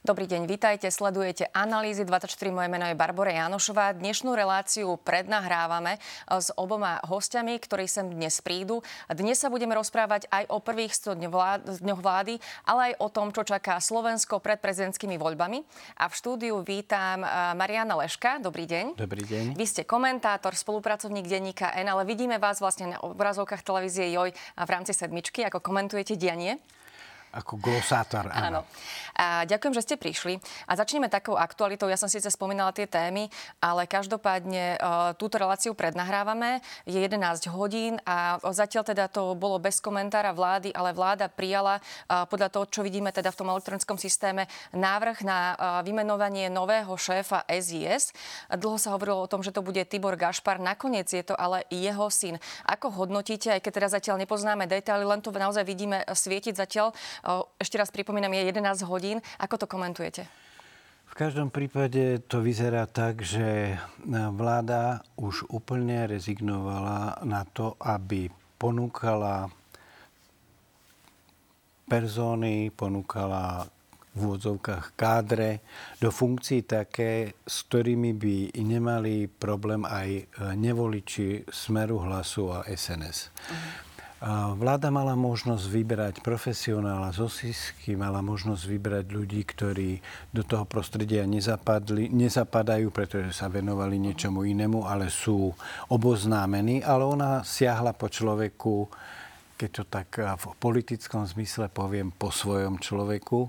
Dobrý deň, vítajte, sledujete Analýzy 24, moje meno je Barbara Janošová. Dnešnú reláciu prednahrávame s oboma hostiami, ktorí sem dnes prídu. Dnes sa budeme rozprávať aj o prvých 100 dňoch vlády, ale aj o tom, čo čaká Slovensko pred prezidentskými voľbami. A v štúdiu vítam eh, Mariana Leška. Dobrý deň. Dobrý deň. Vy ste komentátor, spolupracovník denníka N, ale vidíme vás vlastne na obrazovkách televízie JOJ v rámci sedmičky, ako komentujete dianie. Ako glosátor, áno. áno. A ďakujem, že ste prišli. A začneme takou aktualitou. Ja som síce spomínala tie témy, ale každopádne uh, túto reláciu prednahrávame. Je 11 hodín a zatiaľ teda to bolo bez komentára vlády, ale vláda prijala uh, podľa toho, čo vidíme teda v tom elektronickom systéme, návrh na uh, vymenovanie nového šéfa SIS. Dlho sa hovorilo o tom, že to bude Tibor Gašpar. Nakoniec je to ale jeho syn. Ako hodnotíte, aj keď teda zatiaľ nepoznáme detaily, len to naozaj vidíme svietiť zatiaľ ešte raz pripomínam, je 11 hodín. Ako to komentujete? V každom prípade to vyzerá tak, že vláda už úplne rezignovala na to, aby ponúkala persóny, ponúkala v úvodzovkách kádre do funkcií také, s ktorými by nemali problém aj nevoliči Smeru, Hlasu a SNS. Uh-huh. Vláda mala možnosť vyberať profesionála zo SISky, mala možnosť vyberať ľudí, ktorí do toho prostredia nezapadli, nezapadajú, pretože sa venovali niečomu inému, ale sú oboznámení. Ale ona siahla po človeku, keď to tak v politickom zmysle poviem, po svojom človeku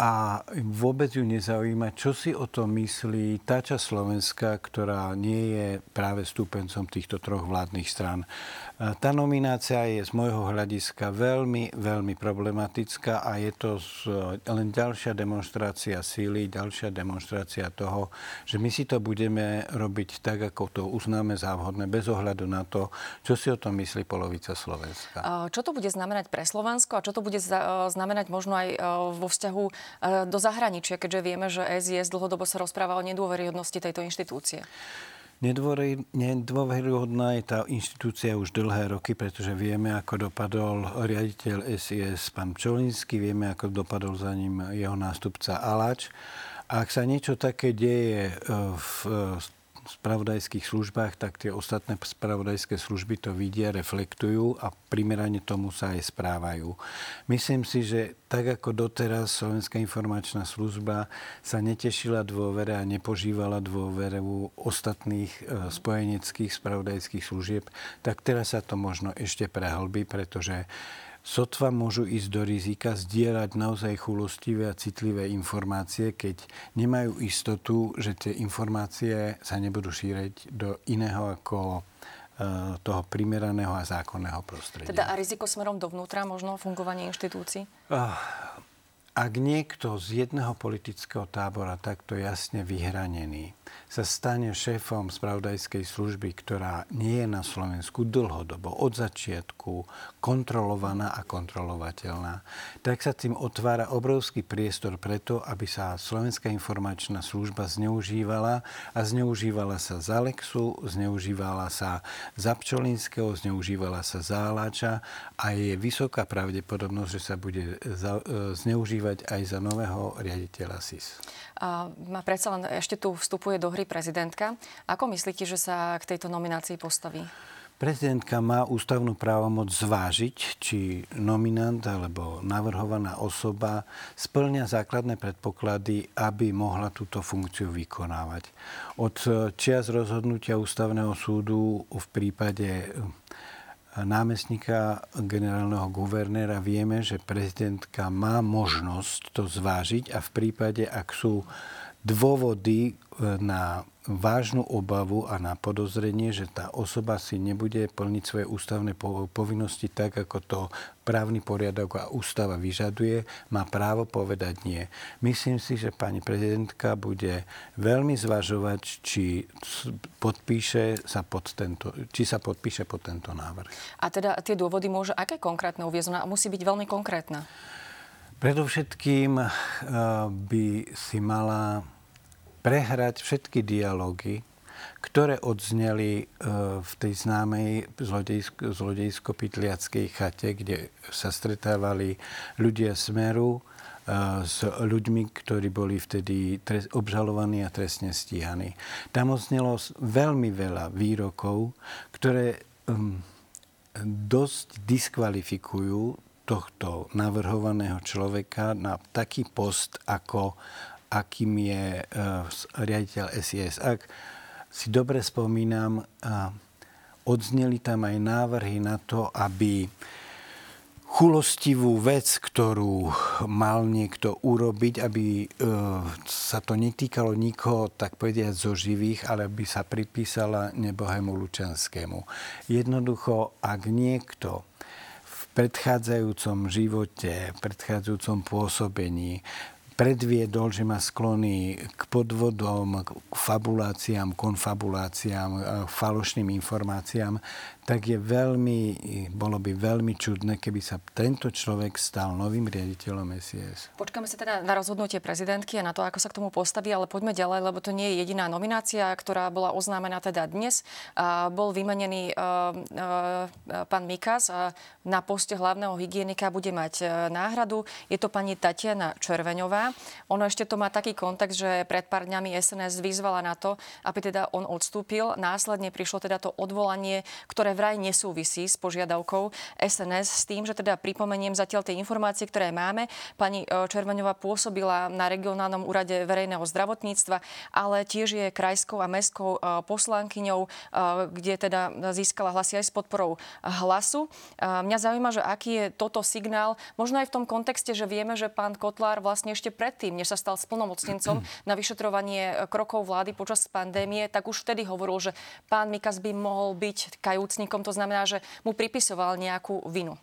a vôbec ju nezaujíma, čo si o tom myslí tá časť Slovenska, ktorá nie je práve stúpencom týchto troch vládnych stran. Tá nominácia je z môjho hľadiska veľmi, veľmi problematická a je to len ďalšia demonstrácia síly, ďalšia demonstrácia toho, že my si to budeme robiť tak, ako to uznáme za vhodné, bez ohľadu na to, čo si o tom myslí polovica Slovenska. Čo to bude znamenať pre Slovensko a čo to bude znamenať možno aj vo vzťahu do zahraničia, keďže vieme, že SIS dlhodobo sa rozpráva o nedôveryhodnosti tejto inštitúcie? Nedôveryhodná je tá inštitúcia už dlhé roky, pretože vieme, ako dopadol riaditeľ SIS pán Čolinský, vieme, ako dopadol za ním jeho nástupca Alač. Ak sa niečo také deje e, v spravodajských službách, tak tie ostatné spravodajské služby to vidia, reflektujú a primerane tomu sa aj správajú. Myslím si, že tak ako doteraz Slovenská informačná služba sa netešila dôvere a nepožívala dôveru ostatných e, spojeneckých spravodajských služieb, tak teraz sa to možno ešte prehlbí, pretože sotva môžu ísť do rizika zdieľať naozaj chulostivé a citlivé informácie, keď nemajú istotu, že tie informácie sa nebudú šíriť do iného ako e, toho primeraného a zákonného prostredia. Teda a riziko smerom dovnútra, možno fungovanie inštitúcií? Uh, ak niekto z jedného politického tábora takto jasne vyhranený sa stane šéfom spravodajskej služby, ktorá nie je na Slovensku dlhodobo, od začiatku kontrolovaná a kontrolovateľná, tak sa tým otvára obrovský priestor preto, aby sa Slovenská informačná služba zneužívala a zneužívala sa za Lexu, zneužívala sa za Pčolinského, zneužívala sa za Aláča a je vysoká pravdepodobnosť, že sa bude e, zneužívať aj za nového riaditeľa SIS. A predsa len ešte tu vstupuje do hry prezidentka. Ako myslíte, že sa k tejto nominácii postaví? Prezidentka má ústavnú právomoc zvážiť, či nominant alebo navrhovaná osoba splňa základné predpoklady, aby mohla túto funkciu vykonávať. Od čias rozhodnutia ústavného súdu v prípade námestníka generálneho guvernéra vieme, že prezidentka má možnosť to zvážiť a v prípade, ak sú dôvody na vážnu obavu a na podozrenie, že tá osoba si nebude plniť svoje ústavné povinnosti tak, ako to právny poriadok a ústava vyžaduje, má právo povedať nie. Myslím si, že pani prezidentka bude veľmi zvažovať, či podpíše sa pod tento, či sa podpíše pod tento návrh. A teda tie dôvody môže aké konkrétne uviezť? Musí byť veľmi konkrétna. Predovšetkým eh, by si mala prehrať všetky dialógy, ktoré odzneli e, v tej známej zlodejsko-pytliackej chate, kde sa stretávali ľudia Smeru s ľuďmi, ktorí boli vtedy obžalovaní a trestne stíhaní. Tam oznelo veľmi veľa výrokov, ktoré um, dosť diskvalifikujú tohto navrhovaného človeka na taký post, ako akým je uh, riaditeľ SIS. Ak si dobre spomínam, uh, odzneli tam aj návrhy na to, aby chulostivú vec, ktorú mal niekto urobiť, aby e, sa to netýkalo nikoho, tak povediať, zo živých, ale aby sa pripísala nebohému Lučanskému. Jednoducho, ak niekto predchádzajúcom živote, predchádzajúcom pôsobení predviedol, že má sklony k podvodom, k fabuláciám, konfabuláciám, k falošným informáciám, tak je veľmi, bolo by veľmi čudné, keby sa tento človek stal novým riaditeľom SIS. Počkáme sa teda na rozhodnutie prezidentky a na to, ako sa k tomu postaví, ale poďme ďalej, lebo to nie je jediná nominácia, ktorá bola oznámená teda dnes. Bol vymenený pán Mikas na poste hlavného hygienika, bude mať náhradu. Je to pani Tatiana Červeňová. Ono ešte to má taký kontext, že pred pár dňami SNS vyzvala na to, aby teda on odstúpil. Následne prišlo teda to odvolanie, ktoré vraj nesúvisí s požiadavkou SNS s tým, že teda pripomeniem zatiaľ tie informácie, ktoré máme. Pani e, Červeňová pôsobila na regionálnom úrade verejného zdravotníctva, ale tiež je krajskou a mestskou e, poslankyňou, e, kde teda získala hlasy aj s podporou hlasu. Mňa zaujíma, že aký je toto signál, možno aj v tom kontexte, že vieme, že pán Kotlár vlastne ešte predtým, než sa stal splnomocnencom na vyšetrovanie krokov vlády počas pandémie, tak už vtedy hovoril, že pán Mikas by mohol byť kajúcný účastníkom, to znamená, že mu pripisoval nejakú vinu.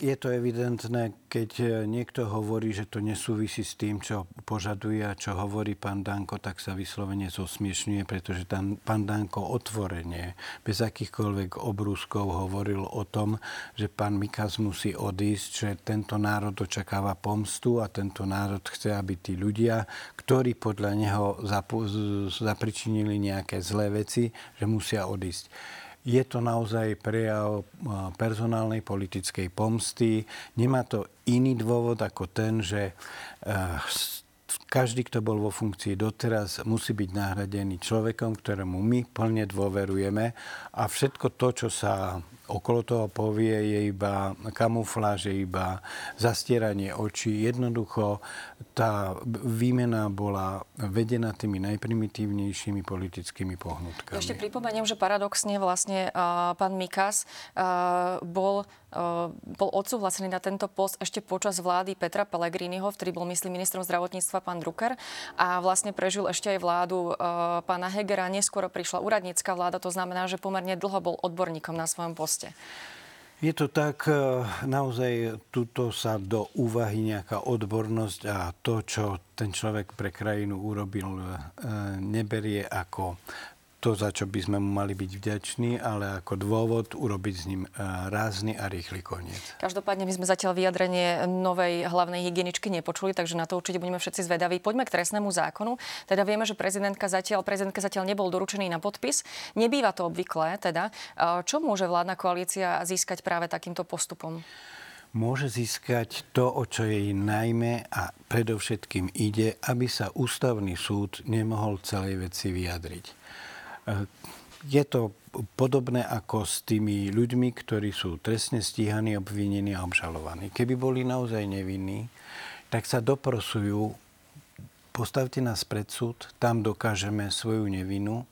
Je to evidentné, keď niekto hovorí, že to nesúvisí s tým, čo požaduje a čo hovorí pán Danko, tak sa vyslovene zosmiešňuje, pretože tam pán Danko otvorene, bez akýchkoľvek obrúskov hovoril o tom, že pán Mikas musí odísť, že tento národ očakáva pomstu a tento národ chce, aby tí ľudia, ktorí podľa neho zapričinili nejaké zlé veci, že musia odísť je to naozaj prejav personálnej politickej pomsty. Nemá to iný dôvod ako ten, že každý, kto bol vo funkcii doteraz, musí byť nahradený človekom, ktorému my plne dôverujeme a všetko to, čo sa okolo toho povie, je iba kamufláž, je iba zastieranie očí. Jednoducho tá výmena bola vedená tými najprimitívnejšími politickými pohnutkami. Ešte pripomeniem, že paradoxne vlastne uh, pán Mikas uh, bol bol odsúhlasený na tento post ešte počas vlády Petra Pellegriniho, vtedy bol, myslím, ministrom zdravotníctva pán Drucker a vlastne prežil ešte aj vládu pána Hegera. Neskôr prišla úradnícka vláda, to znamená, že pomerne dlho bol odborníkom na svojom poste. Je to tak, e, naozaj tuto sa do úvahy nejaká odbornosť a to, čo ten človek pre krajinu urobil, e, neberie ako to, za čo by sme mu mali byť vďační, ale ako dôvod urobiť s ním e, rázny a rýchly koniec. Každopádne my sme zatiaľ vyjadrenie novej hlavnej hygieničky nepočuli, takže na to určite budeme všetci zvedaví. Poďme k trestnému zákonu. Teda vieme, že prezidentka zatiaľ, prezidentka zatiaľ nebol doručený na podpis. Nebýva to obvyklé, teda. E, čo môže vládna koalícia získať práve takýmto postupom? môže získať to, o čo jej najmä a predovšetkým ide, aby sa ústavný súd nemohol celej veci vyjadriť. Je to podobné ako s tými ľuďmi, ktorí sú trestne stíhaní, obvinení a obžalovaní. Keby boli naozaj nevinní, tak sa doprosujú, postavte nás pred súd, tam dokážeme svoju nevinu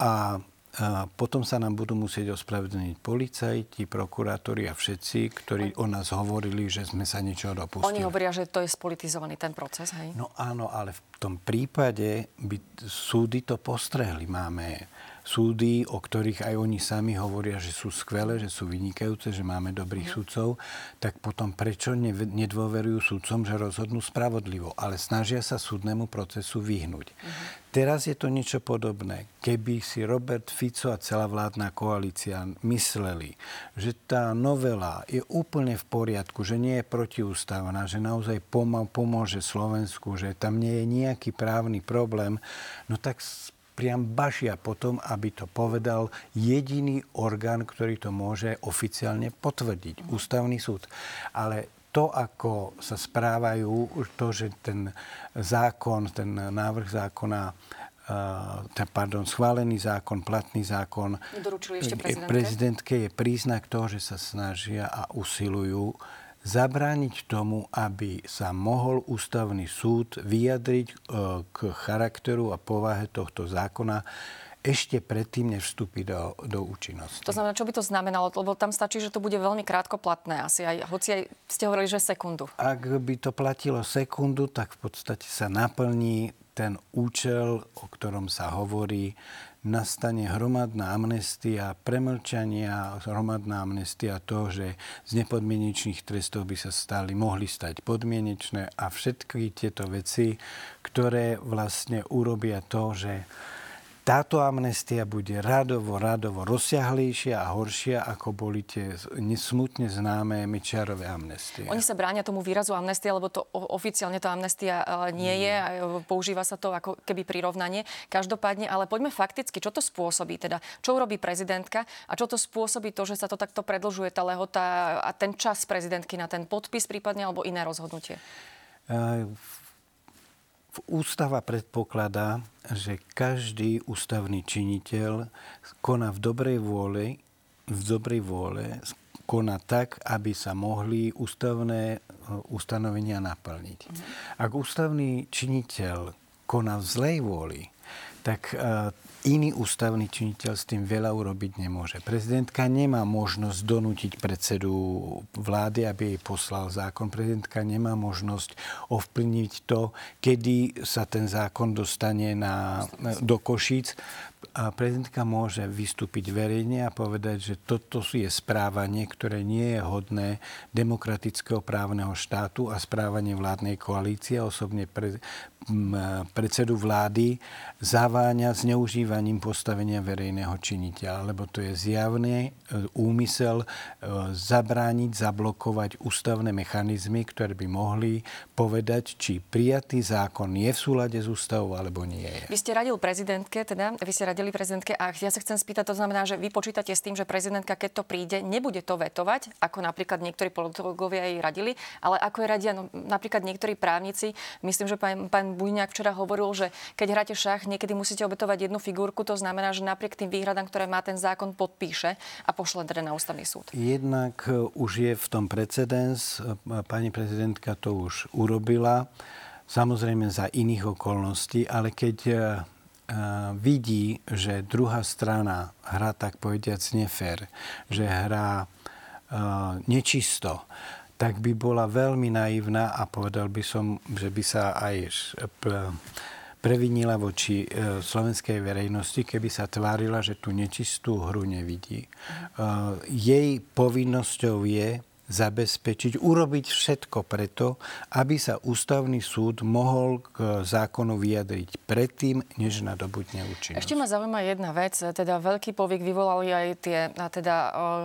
a a potom sa nám budú musieť ospravedlniť policajti, prokurátori a všetci, ktorí o nás hovorili, že sme sa niečo dopustili. Oni hovoria, že to je spolitizovaný ten proces, hej? No áno, ale v tom prípade by súdy to postrehli. Máme súdy, o ktorých aj oni sami hovoria, že sú skvelé, že sú vynikajúce, že máme dobrých mm. sudcov, tak potom prečo nedôverujú sudcom, že rozhodnú spravodlivo, ale snažia sa súdnemu procesu vyhnúť. Mm. Teraz je to niečo podobné. Keby si Robert Fico a celá vládna koalícia mysleli, že tá novela je úplne v poriadku, že nie je protiústavná, že naozaj pomôže Slovensku, že tam nie je nejaký právny problém, no tak priam bašia potom, aby to povedal jediný orgán, ktorý to môže oficiálne potvrdiť, ústavný súd. Ale to, ako sa správajú, to, že ten zákon, ten návrh zákona ten, pardon, schválený zákon, platný zákon ešte prezidentke. prezidentke je príznak toho, že sa snažia a usilujú zabrániť tomu, aby sa mohol ústavný súd vyjadriť e, k charakteru a povahe tohto zákona ešte predtým, než vstúpi do, do účinnosti. To znamená, čo by to znamenalo? Lebo tam stačí, že to bude veľmi krátko platné. Asi aj, hoci aj ste hovorili, že sekundu. Ak by to platilo sekundu, tak v podstate sa naplní ten účel, o ktorom sa hovorí, nastane hromadná amnestia, premlčania, hromadná amnestia to, že z nepodmienečných trestov by sa stali, mohli stať podmienečné a všetky tieto veci, ktoré vlastne urobia to, že táto amnestia bude radovo, radovo rozsiahlejšia a horšia, ako boli tie nesmutne známe Mečiarové amnestie. Oni sa bránia tomu výrazu amnestia, lebo to oficiálne to amnestia e, nie je. Mm. Používa sa to ako keby prirovnanie. Každopádne, ale poďme fakticky, čo to spôsobí? Teda, čo urobí prezidentka a čo to spôsobí to, že sa to takto predlžuje tá lehota a ten čas prezidentky na ten podpis prípadne alebo iné rozhodnutie? Uh, Ústava predpokladá, že každý ústavný činiteľ koná v dobrej vôle, v dobrej vôle koná tak, aby sa mohli ústavné e, ustanovenia naplniť. Mhm. Ak ústavný činiteľ koná v zlej vôli, tak e, iný ústavný činiteľ s tým veľa urobiť nemôže. Prezidentka nemá možnosť donútiť predsedu vlády, aby jej poslal zákon. Prezidentka nemá možnosť ovplyvniť to, kedy sa ten zákon dostane na, do Košíc a prezidentka môže vystúpiť verejne a povedať, že toto je správanie, ktoré nie je hodné demokratického právneho štátu a správanie vládnej koalície, osobne pre, predsedu vlády zaváňa zneužívaním postavenia verejného činiteľa, lebo to je zjavný e, úmysel e, zabrániť, zablokovať ústavné mechanizmy, ktoré by mohli povedať, či prijatý zákon je v súlade s ústavou alebo nie je. Vy ste radil prezidentke, teda vy ste radili prezidentke a ja sa chcem spýtať, to znamená, že vy počítate s tým, že prezidentka, keď to príde, nebude to vetovať, ako napríklad niektorí politológovia jej radili, ale ako je radia no, napríklad niektorí právnici, myslím, že pán, pán Bujňák včera hovoril, že keď hráte šach, niekedy musíte obetovať jednu figurku, to znamená, že napriek tým výhradám, ktoré má ten zákon, podpíše a pošle teda na ústavný súd. Jednak e, už je v tom precedens, e, pani prezidentka to už urobila, samozrejme za iných okolností, ale keď e, vidí, že druhá strana hrá tak povediac nefér, že hrá nečisto, tak by bola veľmi naivná a povedal by som, že by sa aj previnila voči e, slovenskej verejnosti, keby sa tvárila, že tú nečistú hru nevidí. E, jej povinnosťou je zabezpečiť, urobiť všetko preto, aby sa ústavný súd mohol k zákonu vyjadriť predtým, než nadobudne účinnosť. Ešte ma zaujíma jedna vec. Teda veľký povyk vyvolali aj tie teda,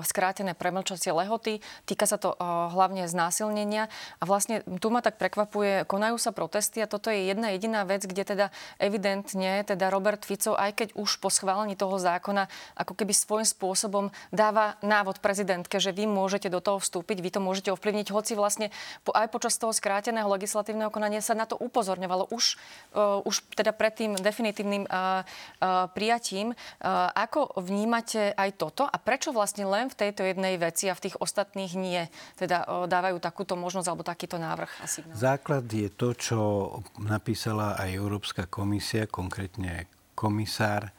skrátené premlčacie lehoty. Týka sa to hlavne znásilnenia. A vlastne tu ma tak prekvapuje, konajú sa protesty a toto je jedna jediná vec, kde teda evidentne teda Robert Fico, aj keď už po schválení toho zákona, ako keby svojím spôsobom dáva návod prezidentke, že vy môžete do toho vstúpiť vy to môžete ovplyvniť, hoci vlastne po, aj počas toho skráteného legislatívneho konania sa na to upozorňovalo už, uh, už teda pred tým definitívnym uh, uh, prijatím. Uh, ako vnímate aj toto a prečo vlastne len v tejto jednej veci a v tých ostatných nie teda uh, dávajú takúto možnosť alebo takýto návrh a? Základ je to, čo napísala aj Európska komisia, konkrétne komisár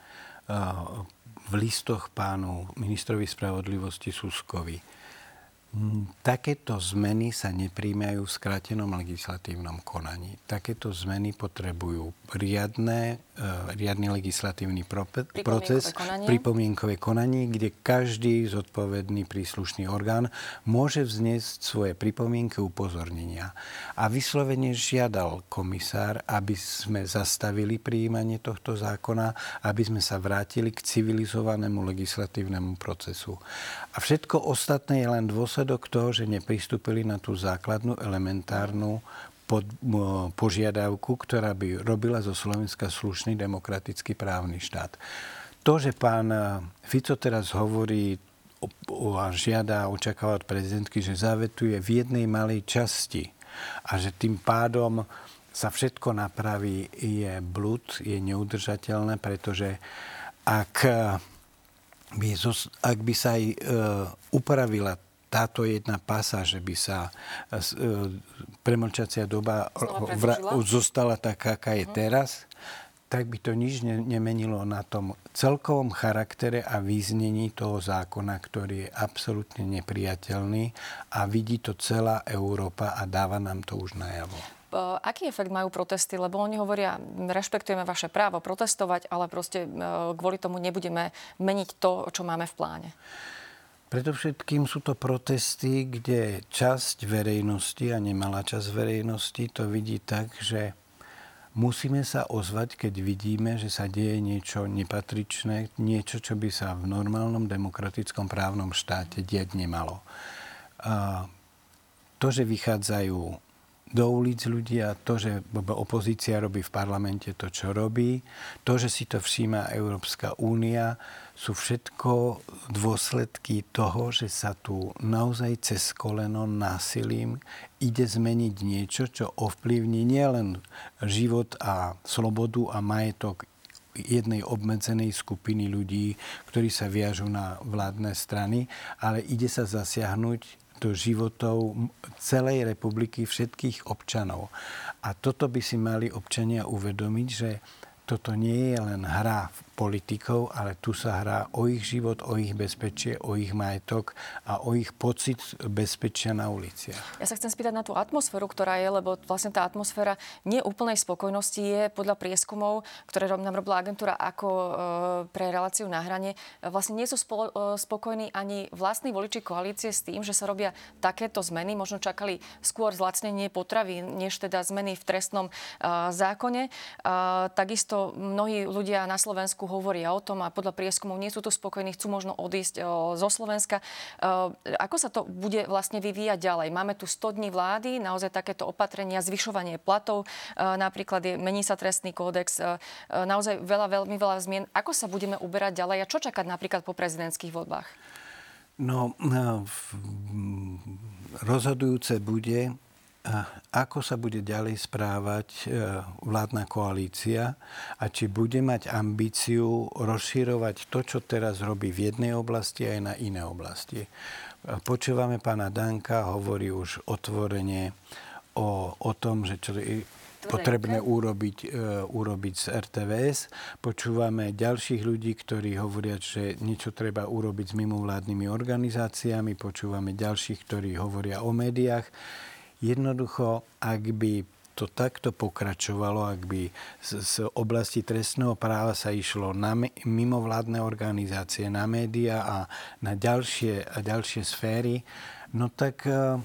v listoch pánu ministrovi spravodlivosti Suskovi Takéto zmeny sa nepríjmajú v skrátenom legislatívnom konaní. Takéto zmeny potrebujú riadne, riadny legislatívny proces, pripomienkové konanie, kde každý zodpovedný príslušný orgán môže vzniesť svoje pripomienky upozornenia. A vyslovene žiadal komisár, aby sme zastavili príjmanie tohto zákona, aby sme sa vrátili k civilizovanému legislatívnemu procesu. A všetko ostatné je len dôsledok toho, že nepristúpili na tú základnú elementárnu pod, požiadavku, ktorá by robila zo Slovenska slušný demokratický právny štát. To, že pán Fico teraz hovorí žiada a očakáva od prezidentky, že zavetuje v jednej malej časti a že tým pádom sa všetko napraví, je blud, je neudržateľné, pretože ak by, ak by sa aj e, upravila táto jedna pása, že by sa e, premlčacia doba vra, zostala taká, aká je uh-huh. teraz, tak by to nič ne, nemenilo na tom celkovom charaktere a význení toho zákona, ktorý je absolútne nepriateľný a vidí to celá Európa a dáva nám to už najavo. Aký efekt majú protesty? Lebo oni hovoria, rešpektujeme vaše právo protestovať, ale proste e, kvôli tomu nebudeme meniť to, čo máme v pláne. Predovšetkým sú to protesty, kde časť verejnosti a nemalá časť verejnosti to vidí tak, že musíme sa ozvať, keď vidíme, že sa deje niečo nepatričné, niečo, čo by sa v normálnom demokratickom právnom štáte diať nemalo. A to, že vychádzajú do ulic ľudia, to, že opozícia robí v parlamente to, čo robí, to, že si to všíma Európska únia, sú všetko dôsledky toho, že sa tu naozaj cez koleno násilím ide zmeniť niečo, čo ovplyvní nielen život a slobodu a majetok jednej obmedzenej skupiny ľudí, ktorí sa viažú na vládne strany, ale ide sa zasiahnuť do životov celej republiky, všetkých občanov. A toto by si mali občania uvedomiť, že toto nie je len hra politikov, ale tu sa hrá o ich život, o ich bezpečie, o ich majetok a o ich pocit bezpečia na uliciach. Ja sa chcem spýtať na tú atmosféru, ktorá je, lebo vlastne tá atmosféra nie úplnej spokojnosti je podľa prieskumov, ktoré nám robila agentúra ako e, pre reláciu na hrane. Vlastne nie sú e, spokojní ani vlastní voliči koalície s tým, že sa robia takéto zmeny. Možno čakali skôr zlacnenie potravy, než teda zmeny v trestnom e, zákone. Takisto mnohí ľudia na Slovensku hovoria o tom a podľa prieskumov nie sú tu spokojní, chcú možno odísť zo Slovenska. Ako sa to bude vlastne vyvíjať ďalej? Máme tu 100 dní vlády, naozaj takéto opatrenia, zvyšovanie platov, napríklad je, mení sa trestný kódex, naozaj veľa, veľmi veľa zmien. Ako sa budeme uberať ďalej a čo čakať napríklad po prezidentských voľbách? No, rozhodujúce bude, ako sa bude ďalej správať e, vládna koalícia a či bude mať ambíciu rozširovať to, čo teraz robí v jednej oblasti aj na iné oblasti. Počúvame pána Danka, hovorí už otvorene o, o tom, že čo je potrebné urobiť, uh, urobiť z RTVS. Počúvame ďalších ľudí, ktorí hovoria, že niečo treba urobiť s mimovládnymi organizáciami. Počúvame ďalších, ktorí hovoria o médiách. Jednoducho, ak by to takto pokračovalo, ak by z, z oblasti trestného práva sa išlo na mimovládne organizácie, na médiá a na ďalšie, a ďalšie sféry, no tak uh,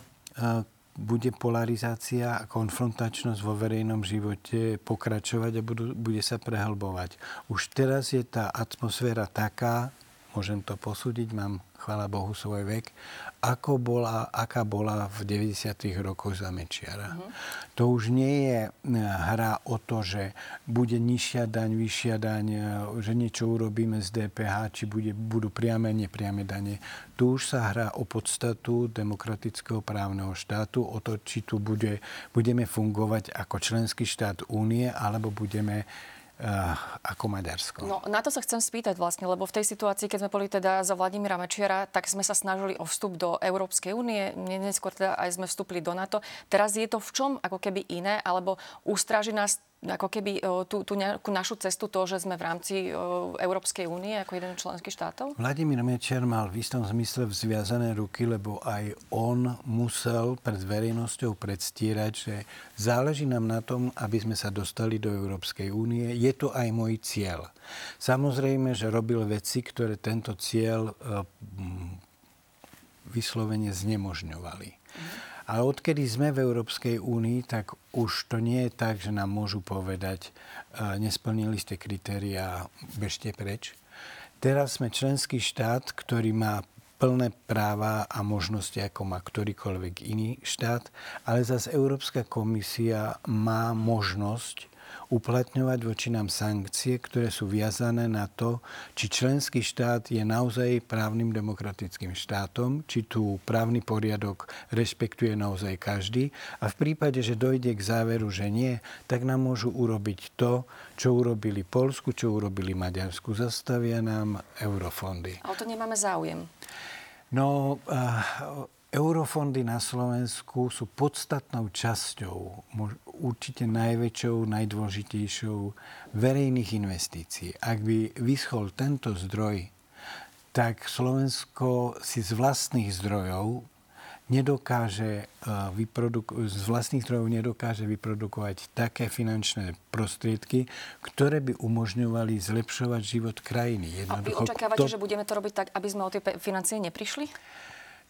bude polarizácia a konfrontačnosť vo verejnom živote pokračovať a budú, bude sa prehlbovať. Už teraz je tá atmosféra taká, môžem to posúdiť, mám, chvála Bohu, svoj vek, ako bola, aká bola v 90. rokoch za Mečiara. Uh-huh. To už nie je e, hra o to, že bude nižšia daň, vyššia daň, e, že niečo urobíme z DPH, či bude, budú priame, nepriame dane. Tu už sa hrá o podstatu demokratického právneho štátu, o to, či tu bude, budeme fungovať ako členský štát únie, alebo budeme ako Maďarsko. No, na to sa chcem spýtať vlastne, lebo v tej situácii, keď sme boli teda za Vladimíra Mečiara, tak sme sa snažili o vstup do Európskej únie, neskôr teda aj sme vstúpili do NATO. Teraz je to v čom ako keby iné, alebo ústraží nás ako keby tú, tú nejakú našu cestu to, že sme v rámci Európskej únie ako jeden členských štátov? Vladimír Mečiar mal v istom zmysle vzviazané ruky, lebo aj on musel pred verejnosťou predstierať, že záleží nám na tom, aby sme sa dostali do Európskej únie. Je to aj môj cieľ. Samozrejme, že robil veci, ktoré tento cieľ vyslovene znemožňovali. Mm. Ale odkedy sme v Európskej únii, tak už to nie je tak, že nám môžu povedať, nesplnili ste kritéria, bežte preč. Teraz sme členský štát, ktorý má plné práva a možnosti, ako má ktorýkoľvek iný štát, ale zase Európska komisia má možnosť uplatňovať voči nám sankcie, ktoré sú viazané na to, či členský štát je naozaj právnym demokratickým štátom, či tu právny poriadok rešpektuje naozaj každý. A v prípade, že dojde k záveru, že nie, tak nám môžu urobiť to, čo urobili Polsku, čo urobili Maďarsku. Zastavia nám eurofondy. Ale to nemáme záujem. No, uh, Eurofondy na Slovensku sú podstatnou časťou, určite najväčšou, najdôležitejšou verejných investícií. Ak by vyschol tento zdroj, tak Slovensko si z vlastných zdrojov nedokáže e, vyproduku- z vlastných zdrojov nedokáže vyprodukovať také finančné prostriedky, ktoré by umožňovali zlepšovať život krajiny. Jednoducho, A vy očakávate, to... že budeme to robiť tak, aby sme o tie financie neprišli?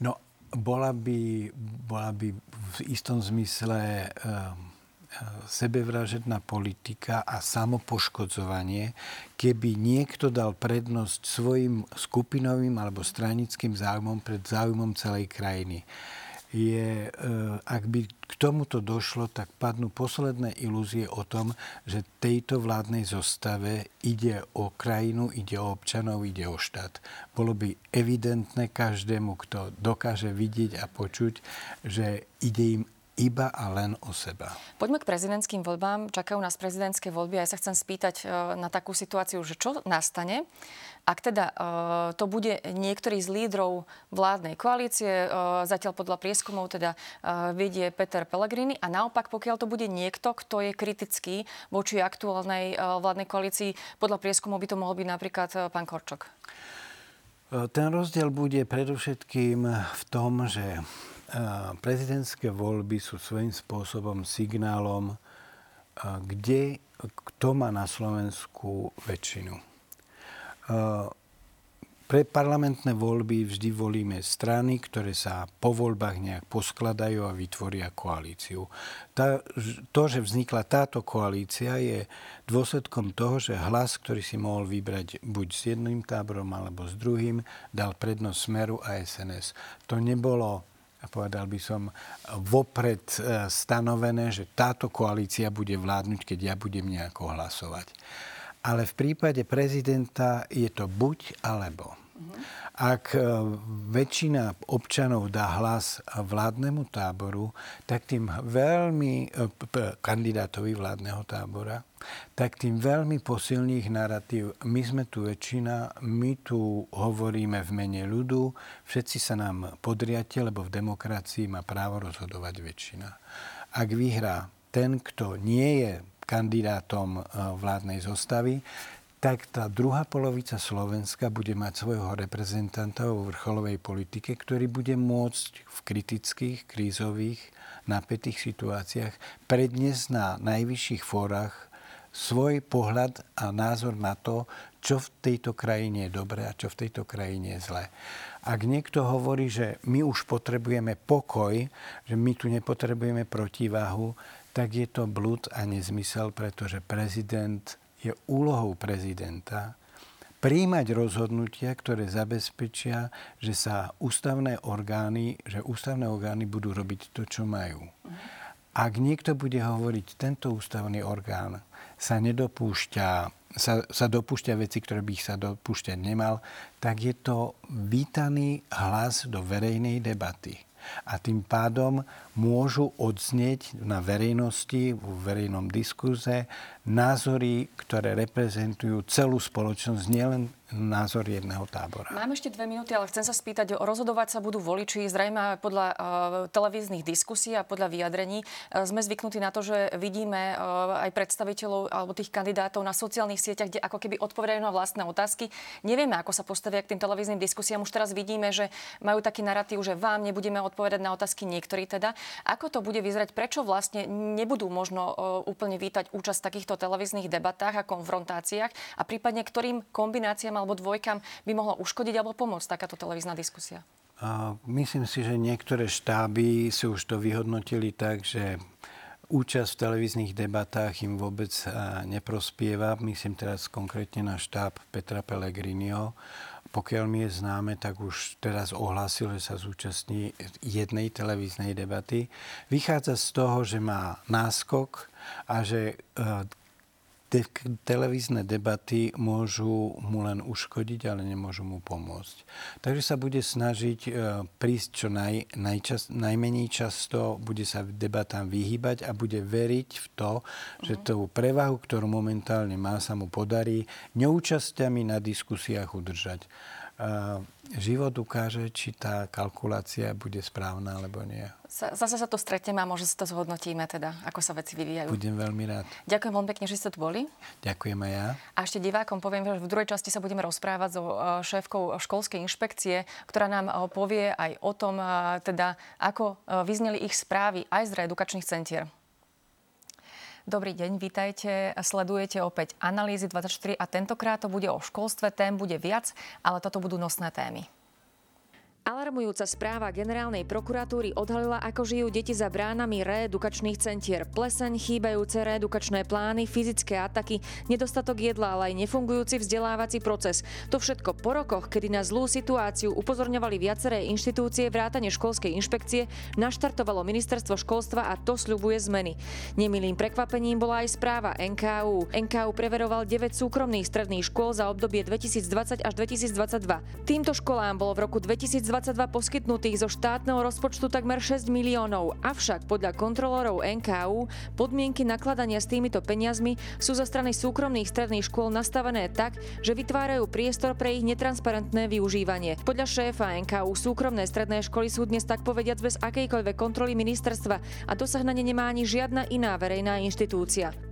No, bola by, bola by v istom zmysle um, sebevražedná politika a samopoškodzovanie, keby niekto dal prednosť svojim skupinovým alebo stranickým záujmom pred záujmom celej krajiny je, e, ak by k tomuto došlo, tak padnú posledné ilúzie o tom, že tejto vládnej zostave ide o krajinu, ide o občanov, ide o štát. Bolo by evidentné každému, kto dokáže vidieť a počuť, že ide im iba a len o seba. Poďme k prezidentským voľbám. Čakajú nás prezidentské voľby a ja sa chcem spýtať e, na takú situáciu, že čo nastane, ak teda uh, to bude niektorý z lídrov vládnej koalície, uh, zatiaľ podľa prieskumov teda vedie Peter Pellegrini a naopak, pokiaľ to bude niekto, kto je kritický voči aktuálnej vládnej koalícii, podľa prieskumov by to mohol byť napríklad pán Korčok. Ten rozdiel bude predovšetkým v tom, že prezidentské voľby sú svojím spôsobom signálom, kde kto má na Slovensku väčšinu. Pre parlamentné voľby vždy volíme strany, ktoré sa po voľbách nejak poskladajú a vytvoria koalíciu. Tá, to, že vznikla táto koalícia, je dôsledkom toho, že hlas, ktorý si mohol vybrať buď s jedným táborom alebo s druhým, dal prednosť Smeru a SNS. To nebolo a povedal by som, vopred e, stanovené, že táto koalícia bude vládnuť, keď ja budem nejako hlasovať. Ale v prípade prezidenta je to buď alebo. Ak e, väčšina občanov dá hlas vládnemu táboru, tak tým veľmi, e, kandidátovi vládneho tábora, tak tým veľmi posilní ich narratív. My sme tu väčšina, my tu hovoríme v mene ľudu, všetci sa nám podriate, lebo v demokracii má právo rozhodovať väčšina. Ak vyhrá ten, kto nie je kandidátom e, vládnej zostavy, tak tá druhá polovica Slovenska bude mať svojho reprezentanta vo vrcholovej politike, ktorý bude môcť v kritických, krízových, napätých situáciách predniesť na najvyšších fórach svoj pohľad a názor na to, čo v tejto krajine je dobré a čo v tejto krajine je zlé. Ak niekto hovorí, že my už potrebujeme pokoj, že my tu nepotrebujeme protiváhu, tak je to blúd a nezmysel, pretože prezident je úlohou prezidenta príjmať rozhodnutia, ktoré zabezpečia, že sa ústavné orgány, že ústavné orgány budú robiť to, čo majú. Ak niekto bude hovoriť, tento ústavný orgán sa nedopúšťa, sa, sa dopúšťa veci, ktoré by ich sa dopúšťať nemal, tak je to vítaný hlas do verejnej debaty a tým pádom môžu odznieť na verejnosti, v verejnom diskurze názory, ktoré reprezentujú celú spoločnosť, nielen názor jedného tábora. Mám ešte dve minúty, ale chcem sa spýtať, rozhodovať sa budú voliči, zrejme podľa uh, televíznych diskusí a podľa vyjadrení. Uh, sme zvyknutí na to, že vidíme uh, aj predstaviteľov alebo tých kandidátov na sociálnych sieťach, kde ako keby odpovedajú na vlastné otázky. Nevieme, ako sa postavia k tým televíznym diskusiám. Už teraz vidíme, že majú taký narratív, že vám nebudeme odpovedať na otázky niektorí teda. Ako to bude vyzerať? Prečo vlastne nebudú možno úplne vítať účasť v takýchto televíznych debatách a konfrontáciách a prípadne ktorým kombináciám alebo dvojkam by mohla uškodiť alebo pomôcť takáto televízna diskusia? Myslím si, že niektoré štáby si už to vyhodnotili tak, že účasť v televíznych debatách im vôbec neprospieva. Myslím teraz konkrétne na štáb Petra Pellegriniho. Pokiaľ mi je známe, tak už teraz ohlásil, že sa zúčastní jednej televíznej debaty. Vychádza z toho, že má náskok a že e, te- televízne debaty môžu mu len uškodiť, ale nemôžu mu pomôcť. Takže sa bude snažiť e, prísť čo naj, najčas, najmenej často, bude sa debatám vyhýbať a bude veriť v to, že mhm. tú prevahu, ktorú momentálne má, sa mu podarí neúčastiami na diskusiách udržať život ukáže, či tá kalkulácia bude správna alebo nie. Zase sa to stretneme a možno si to zhodnotíme, teda, ako sa veci vyvíjajú. Budem veľmi rád. Ďakujem veľmi pekne, že ste tu boli. Ďakujem aj ja. A ešte divákom poviem, že v druhej časti sa budeme rozprávať so e, šéfkou školskej inšpekcie, ktorá nám e, povie aj o tom, e, teda, ako vyzneli ich správy aj z reedukačných centier. Dobrý deň, vítajte. Sledujete opäť Analýzy 24 a tentokrát to bude o školstve. Tém bude viac, ale toto budú nosné témy. Alarmujúca správa generálnej prokuratúry odhalila, ako žijú deti za bránami reedukačných centier. Pleseň, chýbajúce reedukačné plány, fyzické ataky, nedostatok jedla, ale aj nefungujúci vzdelávací proces. To všetko po rokoch, kedy na zlú situáciu upozorňovali viaceré inštitúcie vrátane školskej inšpekcie, naštartovalo ministerstvo školstva a to sľubuje zmeny. Nemilým prekvapením bola aj správa NKU. NKU preveroval 9 súkromných stredných škôl za obdobie 2020 až 2022. Týmto školám bolo v roku 2020 2022 poskytnutých zo štátneho rozpočtu takmer 6 miliónov, avšak podľa kontrolorov NKU podmienky nakladania s týmito peniazmi sú zo strany súkromných stredných škôl nastavené tak, že vytvárajú priestor pre ich netransparentné využívanie. Podľa šéfa NKU súkromné stredné školy sú dnes tak povediac bez akejkoľvek kontroly ministerstva a dosah na ne nemá ani žiadna iná verejná inštitúcia.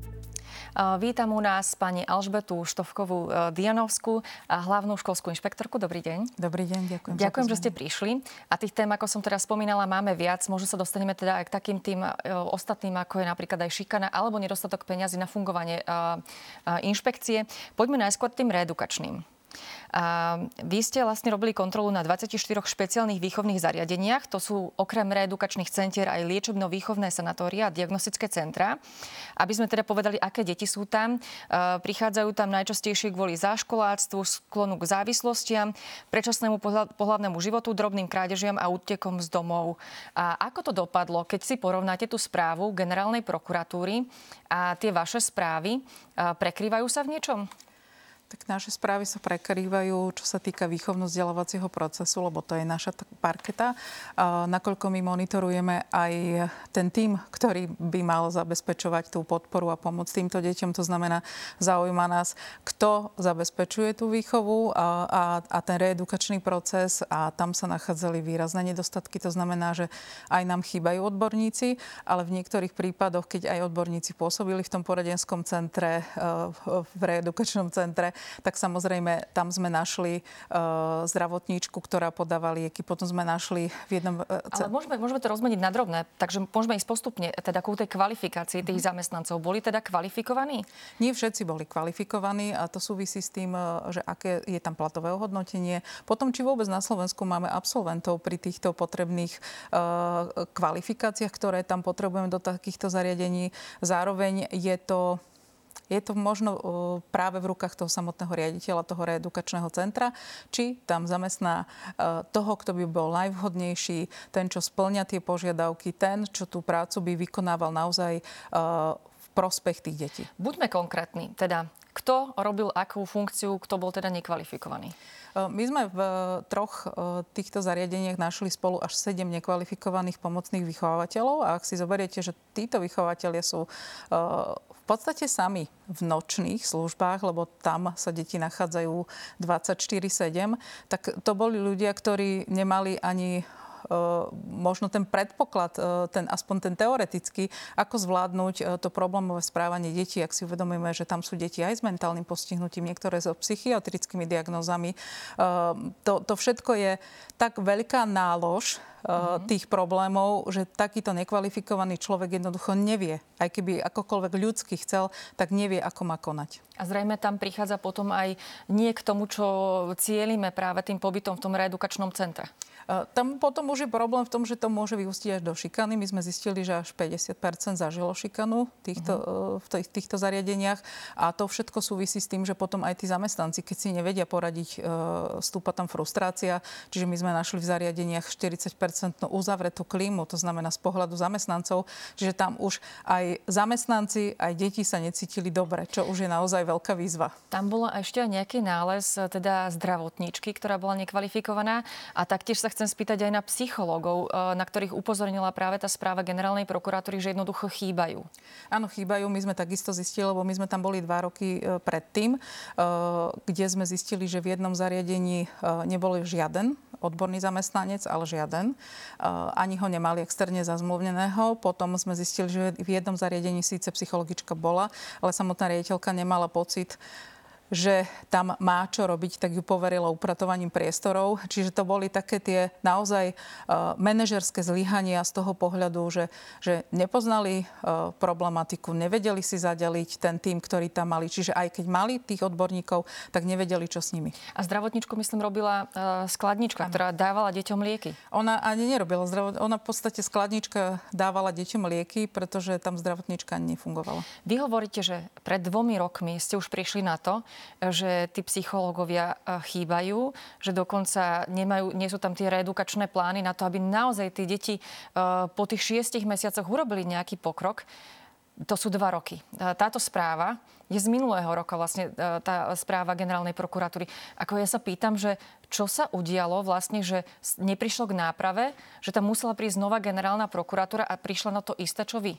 Vítam u nás pani Alžbetu Štovkovú e, Dianovskú, hlavnú školskú inšpektorku. Dobrý deň. Dobrý deň, ďakujem. Ďakujem, že ste prišli. A tých tém, ako som teraz spomínala, máme viac. Možno sa dostaneme teda aj k takým tým e, ostatným, ako je napríklad aj šikana alebo nedostatok peňazí na fungovanie e, inšpekcie. Poďme najskôr tým reedukačným. A vy ste vlastne robili kontrolu na 24 špeciálnych výchovných zariadeniach. To sú okrem reedukačných centier aj liečebno-výchovné sanatória a diagnostické centra. Aby sme teda povedali, aké deti sú tam. Prichádzajú tam najčastejšie kvôli záškoláctvu, sklonu k závislostiam, predčasnému pohľadnému životu, drobným krádežiam a útekom z domov. A ako to dopadlo, keď si porovnáte tú správu generálnej prokuratúry a tie vaše správy, prekrývajú sa v niečom? Tak naše správy sa prekrývajú, čo sa týka výchovno-vzdelávacieho procesu, lebo to je naša parketa. Nakoľko my monitorujeme aj ten tým, ktorý by mal zabezpečovať tú podporu a pomoc týmto deťom. To znamená, zaujíma nás, kto zabezpečuje tú výchovu a, a, a ten reedukačný proces a tam sa nachádzali výrazné nedostatky. To znamená, že aj nám chýbajú odborníci, ale v niektorých prípadoch, keď aj odborníci pôsobili v tom poradenskom centre, v reedukačnom centre, tak samozrejme tam sme našli uh, zdravotníčku, ktorá podáva lieky. Potom sme našli v jednom... Uh, Ale môžeme, môžeme to rozmeniť na drobné, takže môžeme ísť postupne teda ku tej kvalifikácii tých mm-hmm. zamestnancov. Boli teda kvalifikovaní? Nie všetci boli kvalifikovaní a to súvisí s tým, že aké je tam platové ohodnotenie. Potom, či vôbec na Slovensku máme absolventov pri týchto potrebných uh, kvalifikáciách, ktoré tam potrebujeme do takýchto zariadení. Zároveň je to je to možno práve v rukách toho samotného riaditeľa, toho reedukačného centra, či tam zamestná e, toho, kto by bol najvhodnejší, ten, čo splňa tie požiadavky, ten, čo tú prácu by vykonával naozaj e, v prospech tých detí. Buďme konkrétni, teda kto robil akú funkciu, kto bol teda nekvalifikovaný? E, my sme v troch týchto zariadeniach našli spolu až sedem nekvalifikovaných pomocných vychovávateľov a ak si zoberiete, že títo vychovateľia sú podstate sami v nočných službách, lebo tam sa deti nachádzajú 24-7, tak to boli ľudia, ktorí nemali ani možno ten predpoklad, e, ten, aspoň ten teoretický, ako zvládnuť e, to problémové správanie detí, ak si uvedomíme, že tam sú deti aj s mentálnym postihnutím, niektoré so psychiatrickými diagnózami. To, to všetko je tak veľká nálož mm-hmm. tých problémov, že takýto nekvalifikovaný človek jednoducho nevie, aj keby akokoľvek ľudský chcel, tak nevie, ako má konať. A zrejme tam prichádza potom aj nie k tomu, čo cielime práve tým pobytom v tom reedukačnom centre. Tam potom už je problém v tom, že to môže vyústiť až do šikany. My sme zistili, že až 50% zažilo šikanu týchto, uh-huh. v tých, týchto zariadeniach a to všetko súvisí s tým, že potom aj tí zamestnanci, keď si nevedia poradiť, stúpa tam frustrácia. Čiže my sme našli v zariadeniach 40% uzavretú klímu, to znamená z pohľadu zamestnancov. Čiže tam už aj zamestnanci, aj deti sa necítili dobre, čo už je naozaj veľká výzva. Tam bola ešte aj nejaký nález teda zdravotníčky, ktorá bola nekvalifikovaná a taktiež sa chcem spýtať aj na psychológov, e, na ktorých upozornila práve tá správa generálnej prokuratúry, že jednoducho chýbajú. Áno, chýbajú. My sme takisto zistili, lebo my sme tam boli dva roky e, predtým, e, kde sme zistili, že v jednom zariadení nebol žiaden odborný zamestnanec, ale žiaden. Ani ho nemali externe zazmluvneného. Potom sme zistili, že v jednom zariadení síce psychologička bola, ale samotná riaditeľka nemala pocit, že tam má čo robiť, tak ju poverila upratovaním priestorov. Čiže to boli také tie naozaj uh, manažerské zlyhania z toho pohľadu, že, že nepoznali uh, problematiku, nevedeli si zadeliť ten tým, ktorý tam mali. Čiže aj keď mali tých odborníkov, tak nevedeli, čo s nimi. A zdravotničku, myslím, robila uh, skladnička, ano. ktorá dávala deťom lieky. Ona ani nerobila zdravot... Ona v podstate skladnička dávala deťom lieky, pretože tam zdravotnička ani nefungovala. Vy hovoríte, že pred dvomi rokmi ste už prišli na to, že tí psychológovia eh, chýbajú, že dokonca nemajú, nie sú tam tie reedukačné plány na to, aby naozaj tí deti eh, po tých šiestich mesiacoch urobili nejaký pokrok. To sú dva roky. Eh, táto správa je z minulého roka vlastne tá správa generálnej prokuratúry. Ako ja sa pýtam, že čo sa udialo vlastne, že neprišlo k náprave, že tam musela prísť nová generálna prokuratúra a prišla na to isté, čo vy?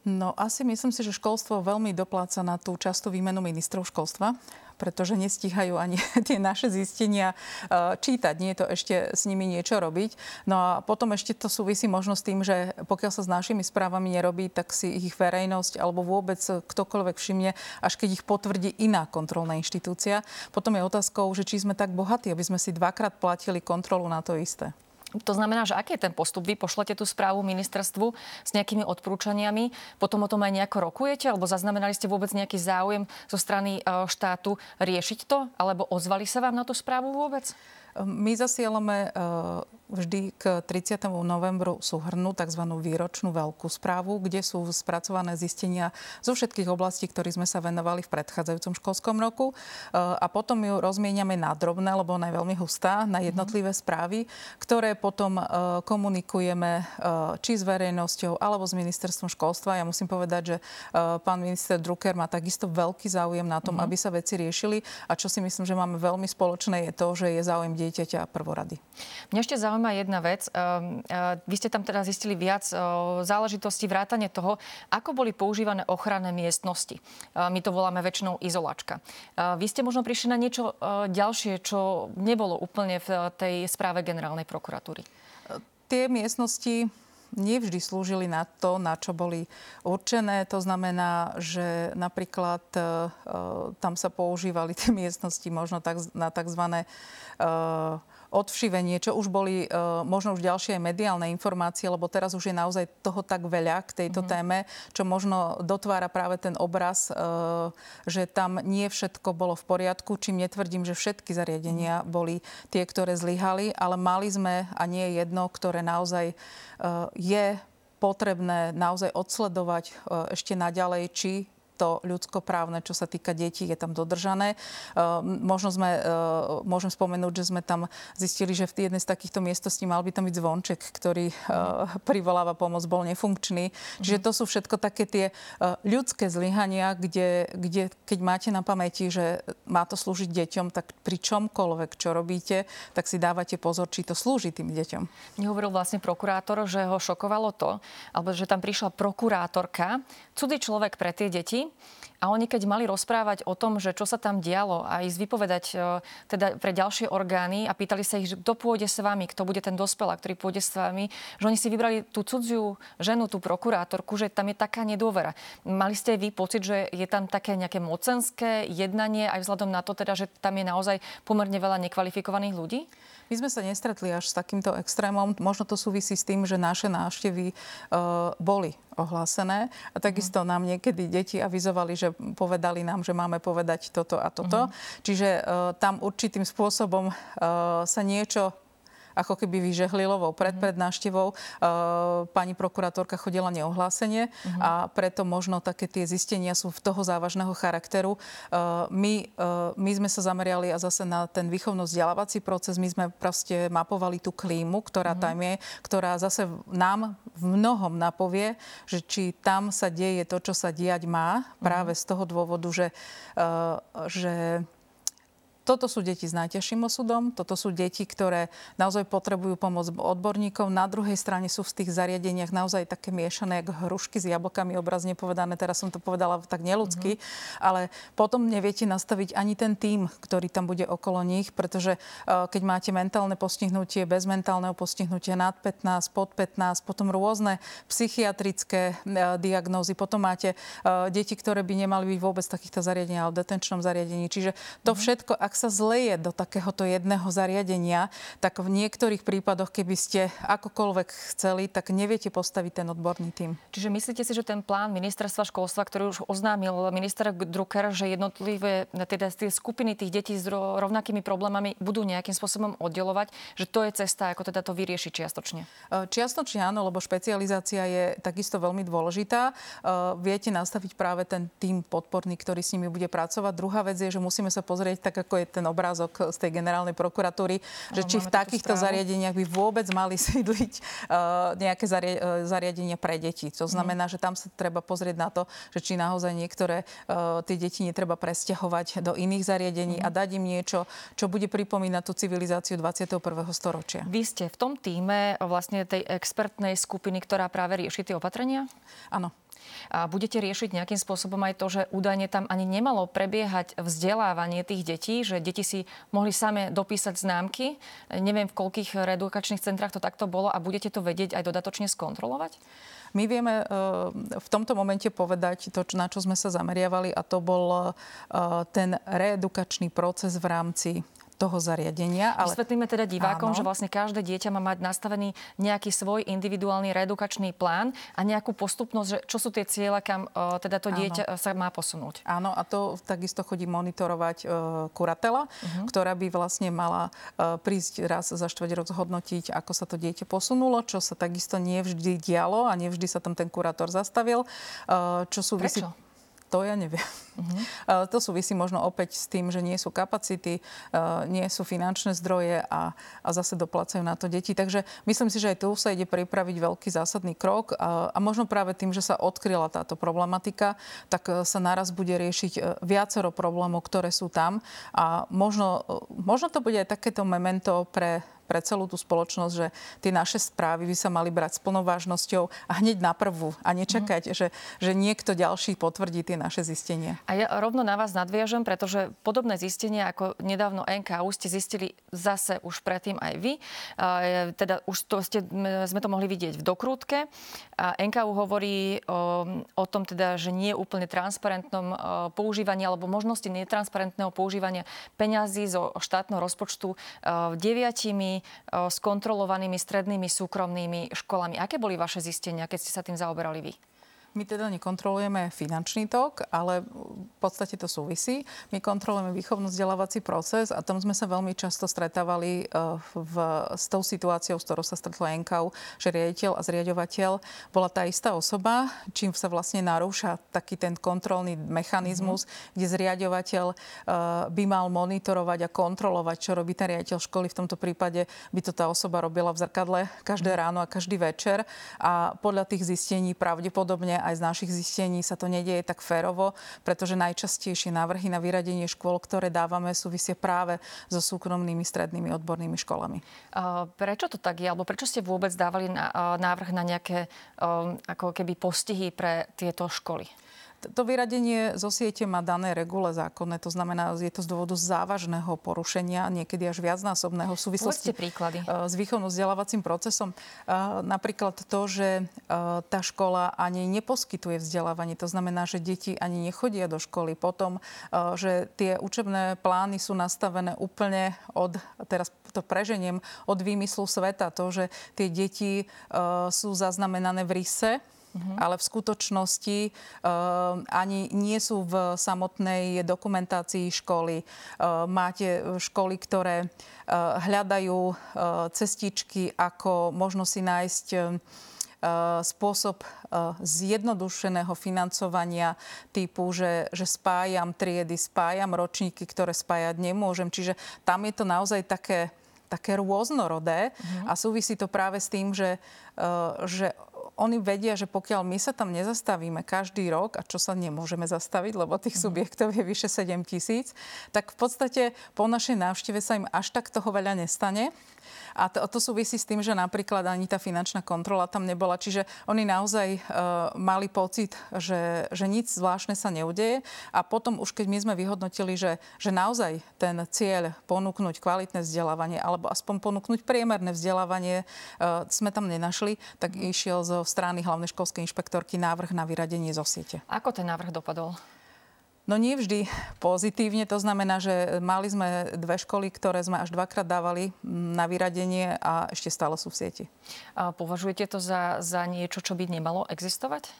No asi myslím si, že školstvo veľmi dopláca na tú častú výmenu ministrov školstva, pretože nestíhajú ani tie naše zistenia e, čítať. Nie je to ešte s nimi niečo robiť. No a potom ešte to súvisí možno s tým, že pokiaľ sa s našimi správami nerobí, tak si ich verejnosť alebo vôbec ktokoľvek všimne, až keď ich potvrdí iná kontrolná inštitúcia. Potom je otázkou, že či sme tak bohatí, aby sme si dvakrát platili kontrolu na to isté. To znamená, že aký je ten postup? Vy pošlete tú správu ministerstvu s nejakými odporúčaniami, potom o tom aj nejako rokujete, alebo zaznamenali ste vôbec nejaký záujem zo strany e, štátu riešiť to, alebo ozvali sa vám na tú správu vôbec? My zasielame e, vždy k 30. novembru súhrnú tzv. výročnú veľkú správu, kde sú spracované zistenia zo všetkých oblastí, ktorých sme sa venovali v predchádzajúcom školskom roku. E, a potom ju rozmieniame na drobné, lebo ona je veľmi hustá, na mhm. jednotlivé správy, ktoré potom e, komunikujeme či s verejnosťou, alebo s ministerstvom školstva. Ja musím povedať, že pán minister Drucker má takisto veľký záujem na tom, mm-hmm. aby sa veci riešili. A čo si myslím, že máme veľmi spoločné, je to, že je záujem dieťaťa prvorady. Mňa ešte zaujíma jedna vec. Ehm, e, vy ste tam teda zistili viac e, záležitostí vrátane toho, ako boli používané ochranné miestnosti. My to voláme väčšinou izolačka. Vy ste možno prišli na niečo ďalšie, čo nebolo úplne v tej správe generálnej prokuratúry. Tie miestnosti nevždy slúžili na to, na čo boli určené. To znamená, že napríklad e, tam sa používali tie miestnosti možno tak, na tzv. E, odvšivenie, čo už boli uh, možno už ďalšie mediálne informácie, lebo teraz už je naozaj toho tak veľa k tejto mm-hmm. téme, čo možno dotvára práve ten obraz, uh, že tam nie všetko bolo v poriadku, čím netvrdím, že všetky zariadenia mm-hmm. boli tie, ktoré zlyhali, ale mali sme a nie jedno, ktoré naozaj uh, je potrebné naozaj odsledovať ešte naďalej, či to ľudskoprávne, čo sa týka detí, je tam dodržané. Ehm, možno sme, ehm, môžem spomenúť, že sme tam zistili, že v jednej z takýchto miestností mal by tam byť zvonček, ktorý mm. privoláva pomoc, bol nefunkčný. Čiže to sú všetko také tie ľudské zlyhania, kde, kde keď máte na pamäti, že má to slúžiť deťom, tak pri čomkoľvek, čo robíte, tak si dávate pozor, či to slúži tým deťom. Mne hovoril vlastne prokurátor, že ho šokovalo to, alebo že tam prišla prokurátorka, cudzí človek pre tie deti, a oni keď mali rozprávať o tom, že čo sa tam dialo a ísť vypovedať e, teda pre ďalšie orgány a pýtali sa ich, že kto pôjde s vami, kto bude ten dospelák, ktorý pôjde s vami, že oni si vybrali tú cudziu ženu, tú prokurátorku, že tam je taká nedôvera. Mali ste vy pocit, že je tam také nejaké mocenské jednanie aj vzhľadom na to teda, že tam je naozaj pomerne veľa nekvalifikovaných ľudí? My sme sa nestretli až s takýmto extrémom. Možno to súvisí s tým, že naše návštevy uh, boli ohlásené. A takisto nám niekedy deti avizovali, že povedali nám, že máme povedať toto a toto. Uh-huh. Čiže uh, tam určitým spôsobom uh, sa niečo ako keby vyžehlilo vopred mm-hmm. pred návštevou. Uh, pani prokurátorka chodila neohlásenie mm-hmm. a preto možno také tie zistenia sú v toho závažného charakteru. Uh, my, uh, my sme sa zameriali a zase na ten výchovno-vzdelávací proces, my sme proste mapovali tú klímu, ktorá mm-hmm. tam je, ktorá zase nám v mnohom napovie, že či tam sa deje to, čo sa diať má, práve z toho dôvodu, že, že toto sú deti s najťažším osudom, toto sú deti, ktoré naozaj potrebujú pomoc odborníkov. Na druhej strane sú v tých zariadeniach naozaj také miešané, ako hrušky s jablkami, obrazne povedané. Teraz som to povedala tak neludsky, mm-hmm. ale potom neviete nastaviť ani ten tým, ktorý tam bude okolo nich, pretože uh, keď máte mentálne postihnutie, bez mentálneho postihnutia nad 15, pod 15, potom rôzne psychiatrické uh, diagnózy, potom máte uh, deti, ktoré by nemali byť vôbec v takýchto zariadeniach, ale v detenčnom zariadení. Čiže to mm-hmm. všetko, ak sa zleje do takéhoto jedného zariadenia, tak v niektorých prípadoch, keby ste akokoľvek chceli, tak neviete postaviť ten odborný tým. Čiže myslíte si, že ten plán ministerstva školstva, ktorý už oznámil minister Drucker, že jednotlivé teda tie skupiny tých detí s rovnakými problémami budú nejakým spôsobom oddelovať, že to je cesta, ako teda to vyriešiť čiastočne? E, čiastočne áno, lebo špecializácia je takisto veľmi dôležitá. E, viete nastaviť práve ten tým podporný, ktorý s nimi bude pracovať. Druhá vec je, že musíme sa pozrieť tak, ako je ten obrázok z tej generálnej prokuratúry, že či v takýchto zariadeniach by vôbec mali sídliť uh, nejaké zaria- uh, zariadenia pre deti. To mhm. znamená, mm. že tam sa treba pozrieť na to, že či naozaj niektoré uh, tie deti netreba presťahovať do iných zariadení mm. a dať im niečo, čo bude pripomínať tú civilizáciu 21. storočia. Vy ste v tom týme vlastne tej expertnej skupiny, ktorá práve rieši tie opatrenia? Áno. A budete riešiť nejakým spôsobom aj to, že údajne tam ani nemalo prebiehať vzdelávanie tých detí, že deti si mohli same dopísať známky. Neviem, v koľkých reedukačných centrách to takto bolo a budete to vedieť aj dodatočne skontrolovať? My vieme eh, v tomto momente povedať to, na čo sme sa zameriavali a to bol eh, ten reedukačný proces v rámci toho zariadenia. Ale... Vysvetlíme teda divákom, Áno. že vlastne každé dieťa má mať nastavený nejaký svoj individuálny reedukačný plán a nejakú postupnosť, že čo sú tie cieľe, kam uh, teda to dieťa Áno. sa má posunúť. Áno, a to takisto chodí monitorovať uh, kuratela, uh-huh. ktorá by vlastne mala uh, prísť raz za štveť rok zhodnotiť, ako sa to dieťa posunulo, čo sa takisto nevždy dialo a nevždy sa tam ten kurátor zastavil. Uh, čo súvisí... Prečo? To ja neviem. Uh-huh. To súvisí možno opäť s tým, že nie sú kapacity, nie sú finančné zdroje a, a zase doplacajú na to deti. Takže myslím si, že aj tu sa ide pripraviť veľký zásadný krok a, a možno práve tým, že sa odkryla táto problematika, tak sa naraz bude riešiť viacero problémov, ktoré sú tam a možno, možno to bude aj takéto memento pre pre celú tú spoločnosť, že tie naše správy by sa mali brať s plnou vážnosťou a hneď na prvú a nečakať, mm. že, že niekto ďalší potvrdí tie naše zistenia. A ja rovno na vás nadviažem, pretože podobné zistenia ako nedávno NKU ste zistili zase už predtým aj vy. Teda už to ste, sme to mohli vidieť v dokrútke. A NKU hovorí o, o tom teda, že nie je úplne transparentnom používaní alebo možnosti netransparentného používania peňazí zo štátneho rozpočtu deviatimi skontrolovanými strednými súkromnými školami. Aké boli vaše zistenia, keď ste sa tým zaoberali vy? My teda nekontrolujeme finančný tok, ale v podstate to súvisí. My kontrolujeme výchovno-vzdelávací proces a tam sme sa veľmi často stretávali e, v, s tou situáciou, s ktorou sa stretla NKU, že riaditeľ a zriadovateľ bola tá istá osoba, čím sa vlastne narúša taký ten kontrolný mechanizmus, mm-hmm. kde zriadovateľ e, by mal monitorovať a kontrolovať, čo robí ten riaditeľ školy. V tomto prípade by to tá osoba robila v zrkadle každé ráno a každý večer a podľa tých zistení pravdepodobne aj z našich zistení sa to nedieje tak férovo, pretože najčastejšie návrhy na vyradenie škôl, ktoré dávame, súvisia práve so súkromnými strednými odbornými školami. Prečo to tak je? Alebo prečo ste vôbec dávali návrh na nejaké ako keby postihy pre tieto školy? To vyradenie zo siete má dané regule zákonné, to znamená, je to z dôvodu závažného porušenia, niekedy až viacnásobného v súvislosti príklady. E, s výchovno-vzdelávacím procesom. E, napríklad to, že e, tá škola ani neposkytuje vzdelávanie, to znamená, že deti ani nechodia do školy. Potom, že tie učebné plány sú nastavené úplne od, teraz to preženiem, od výmyslu sveta. To, že tie deti sú zaznamenané v RISE, uh-huh. ale v skutočnosti uh, ani nie sú v samotnej dokumentácii školy. Uh, máte školy, ktoré uh, hľadajú uh, cestičky, ako možno si nájsť uh, spôsob zjednodušeného financovania typu, že, že spájam triedy, spájam ročníky, ktoré spájať nemôžem. Čiže tam je to naozaj také také rôznorodé mm-hmm. a súvisí to práve s tým, že, že oni vedia, že pokiaľ my sa tam nezastavíme každý rok, a čo sa nemôžeme zastaviť, lebo tých mm-hmm. subjektov je vyše 7 tisíc, tak v podstate po našej návšteve sa im až tak toho veľa nestane. A to, to súvisí s tým, že napríklad ani tá finančná kontrola tam nebola. Čiže oni naozaj uh, mali pocit, že, že nič zvláštne sa neudeje. A potom už keď my sme vyhodnotili, že, že naozaj ten cieľ ponúknuť kvalitné vzdelávanie alebo aspoň ponúknuť priemerné vzdelávanie uh, sme tam nenašli, tak išiel zo strany hlavnej školskej inšpektorky návrh na vyradenie zo siete. Ako ten návrh dopadol? No nie vždy pozitívne. To znamená, že mali sme dve školy, ktoré sme až dvakrát dávali na vyradenie a ešte stále sú v sieti. A považujete to za, za niečo, čo by nemalo existovať?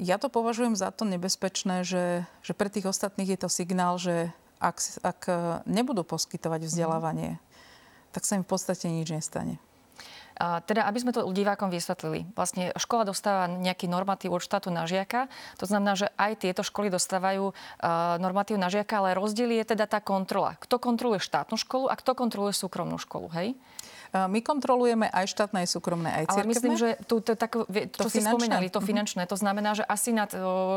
Ja to považujem za to nebezpečné, že, že pre tých ostatných je to signál, že ak, ak nebudú poskytovať vzdelávanie, mm. tak sa im v podstate nič nestane. Teda, aby sme to divákom vysvetlili. Vlastne škola dostáva nejaký normatív od štátu na žiaka. To znamená, že aj tieto školy dostávajú normatív na žiaka, ale rozdiel je teda tá kontrola. Kto kontroluje štátnu školu a kto kontroluje súkromnú školu, hej? My kontrolujeme aj štátne, aj súkromné, aj cirkevné. Ale myslím, že tu, to, tak, to, čo si spomínali, to mhm. finančné, to znamená, že asi nad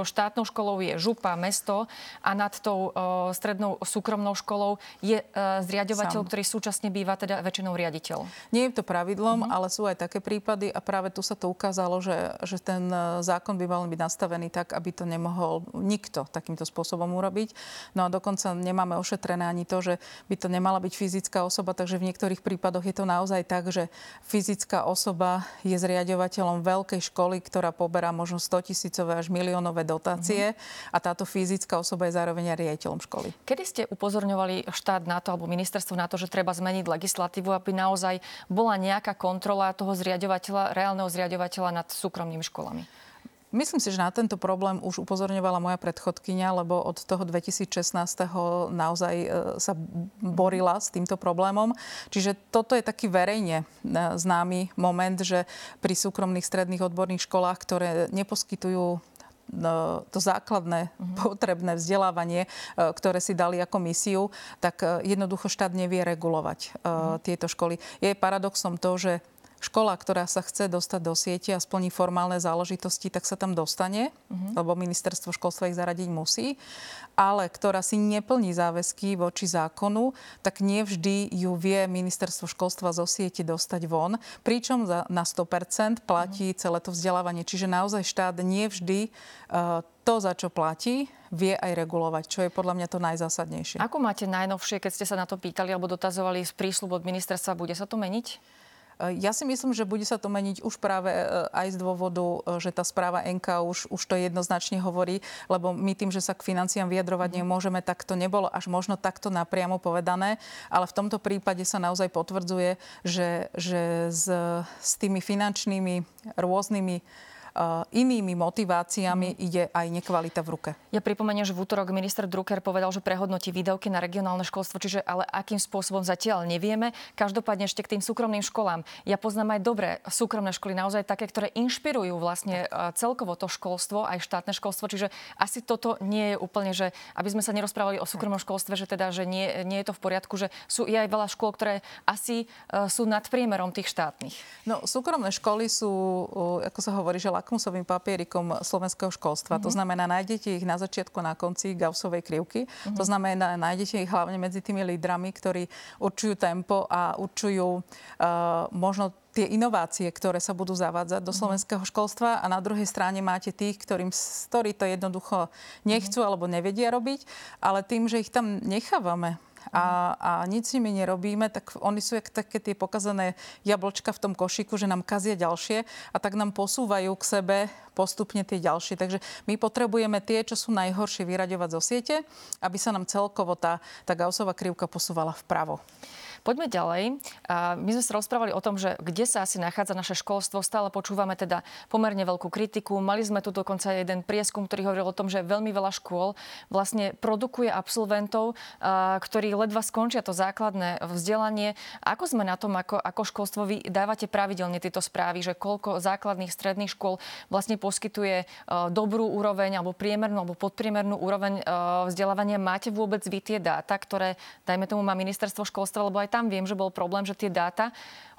štátnou školou je župa, mesto a nad tou strednou súkromnou školou je e, zriadovateľ, Sam. ktorý súčasne býva teda väčšinou riaditeľ. Nie je to pravidlom. Ale sú aj také prípady a práve tu sa to ukázalo, že, že ten e, zákon by mal byť nastavený tak, aby to nemohol nikto takýmto spôsobom urobiť. No a dokonca nemáme ošetrené ani to, že by to nemala byť fyzická osoba, takže v niektorých prípadoch je to naozaj naozaj tak, že fyzická osoba je zriadovateľom veľkej školy, ktorá poberá možno 100 tisícové až miliónové dotácie mm-hmm. a táto fyzická osoba je zároveň aj riaditeľom školy. Kedy ste upozorňovali štát na to alebo ministerstvo na to, že treba zmeniť legislatívu, aby naozaj bola nejaká kontrola toho zriadovateľa, reálneho zriadovateľa nad súkromnými školami? Myslím si, že na tento problém už upozorňovala moja predchodkynia, lebo od toho 2016. naozaj e, sa borila s týmto problémom. Čiže toto je taký verejne e, známy moment, že pri súkromných stredných odborných školách, ktoré neposkytujú to základné uh-huh. potrebné vzdelávanie, ktoré si dali ako misiu, tak jednoducho štát nevie regulovať uh-huh. tieto školy. Je paradoxom to, že škola, ktorá sa chce dostať do siete a splní formálne záležitosti, tak sa tam dostane, uh-huh. lebo ministerstvo školstva ich zaradiť musí, ale ktorá si neplní záväzky voči zákonu, tak nevždy ju vie ministerstvo školstva zo siete dostať von, pričom za, na 100% platí uh-huh. celé to vzdelávanie. Čiže naozaj štát nevždy uh, to, za čo platí, vie aj regulovať, čo je podľa mňa to najzásadnejšie. Ako máte najnovšie, keď ste sa na to pýtali alebo dotazovali z prísľub od ministerstva, bude sa to meniť? Ja si myslím, že bude sa to meniť už práve e, aj z dôvodu, e, že tá správa NK už, už to jednoznačne hovorí, lebo my tým, že sa k financiám vyjadrovať mhm. nemôžeme, tak to nebolo až možno takto napriamo povedané, ale v tomto prípade sa naozaj potvrdzuje, že, že s, s tými finančnými rôznymi inými motiváciami mm. ide aj nekvalita v ruke. Ja pripomeniem, že v útorok minister Drucker povedal, že prehodnotí výdavky na regionálne školstvo, čiže ale akým spôsobom zatiaľ nevieme. Každopádne ešte k tým súkromným školám. Ja poznám aj dobré súkromné školy, naozaj také, ktoré inšpirujú vlastne celkovo to školstvo, aj štátne školstvo, čiže asi toto nie je úplne, že aby sme sa nerozprávali o súkromnom školstve, že teda, že nie, nie je to v poriadku, že sú je aj veľa škôl, ktoré asi uh, sú nad priemerom tých štátnych. No, súkromné školy sú, ako sa hovorí, že lakmusovým papierikom slovenského školstva. Mm-hmm. To znamená, nájdete ich na začiatku, na konci Gaussovej krivky. Mm-hmm. To znamená, nájdete ich hlavne medzi tými lídrami, ktorí určujú tempo a určujú uh, možno tie inovácie, ktoré sa budú zavádzať do mhm. slovenského školstva a na druhej strane máte tých, ktorým, ktorí to jednoducho nechcú mhm. alebo nevedia robiť, ale tým, že ich tam nechávame a, a nič s nimi nerobíme, tak oni sú jak také tie pokazané jablčka v tom košíku, že nám kazia ďalšie a tak nám posúvajú k sebe postupne tie ďalšie. Takže my potrebujeme tie, čo sú najhoršie, vyraďovať zo siete, aby sa nám celkovo tá, tá Gaussová krivka posúvala vpravo. Poďme ďalej. My sme sa rozprávali o tom, že kde sa asi nachádza naše školstvo. Stále počúvame teda pomerne veľkú kritiku. Mali sme tu dokonca jeden prieskum, ktorý hovoril o tom, že veľmi veľa škôl vlastne produkuje absolventov, ktorí ledva skončia to základné vzdelanie. Ako sme na tom, ako, ako školstvo vy dávate pravidelne tieto správy, že koľko základných stredných škôl vlastne poskytuje dobrú úroveň alebo priemernú alebo podpriemernú úroveň vzdelávania. Máte vôbec vy tie dáta, ktoré, dajme tomu, má ministerstvo školstva, lebo aj tam viem, že bol problém, že tie dáta,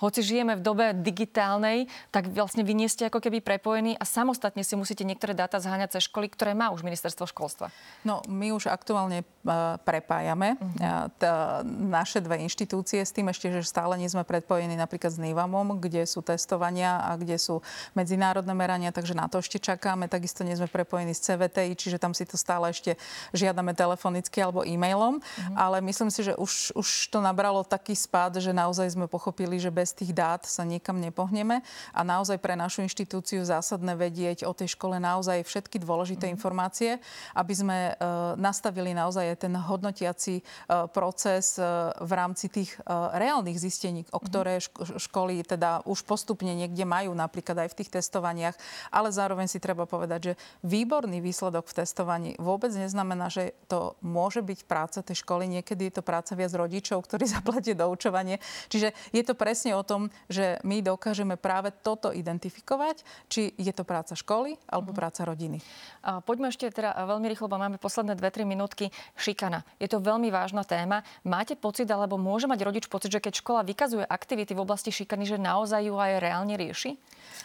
hoci žijeme v dobe digitálnej, tak vlastne vy nie ste ako keby prepojení a samostatne si musíte niektoré dáta zháňať cez školy, ktoré má už ministerstvo školstva. No, my už aktuálne uh, prepájame uh-huh. t- naše dve inštitúcie s tým ešte, že stále nie sme predpojení napríklad s NIVAMom, kde sú testovania a kde sú medzinárodné merania, takže na to ešte čakáme. Takisto nie sme prepojení s CVTI, čiže tam si to stále ešte žiadame telefonicky alebo e-mailom. Uh-huh. Ale myslím si, že už, už to nabralo taký spád, že naozaj sme pochopili, že bez tých dát sa niekam nepohneme a naozaj pre našu inštitúciu zásadné vedieť o tej škole naozaj všetky dôležité mm. informácie, aby sme uh, nastavili naozaj ten hodnotiaci uh, proces uh, v rámci tých reálnych zistení, o mhm. ktoré ško- školy teda už postupne niekde majú, napríklad aj v tých testovaniach, ale zároveň si treba povedať, že výborný výsledok v testovaní vôbec neznamená, že to môže byť práca tej školy, niekedy je to práca viac rodičov, ktorí zaplatia doučovanie. Čiže je to presne o tom, že my dokážeme práve toto identifikovať, či je to práca školy alebo mm-hmm. práca rodiny. A poďme ešte teda veľmi rýchlo, lebo máme posledné 2-3 minútky. Šikana. Je to veľmi vážna téma. Máte pocit, alebo môže mať rodič pocit, že keď škola vykazuje aktivity v oblasti šikany, že naozaj ju aj reálne rieši?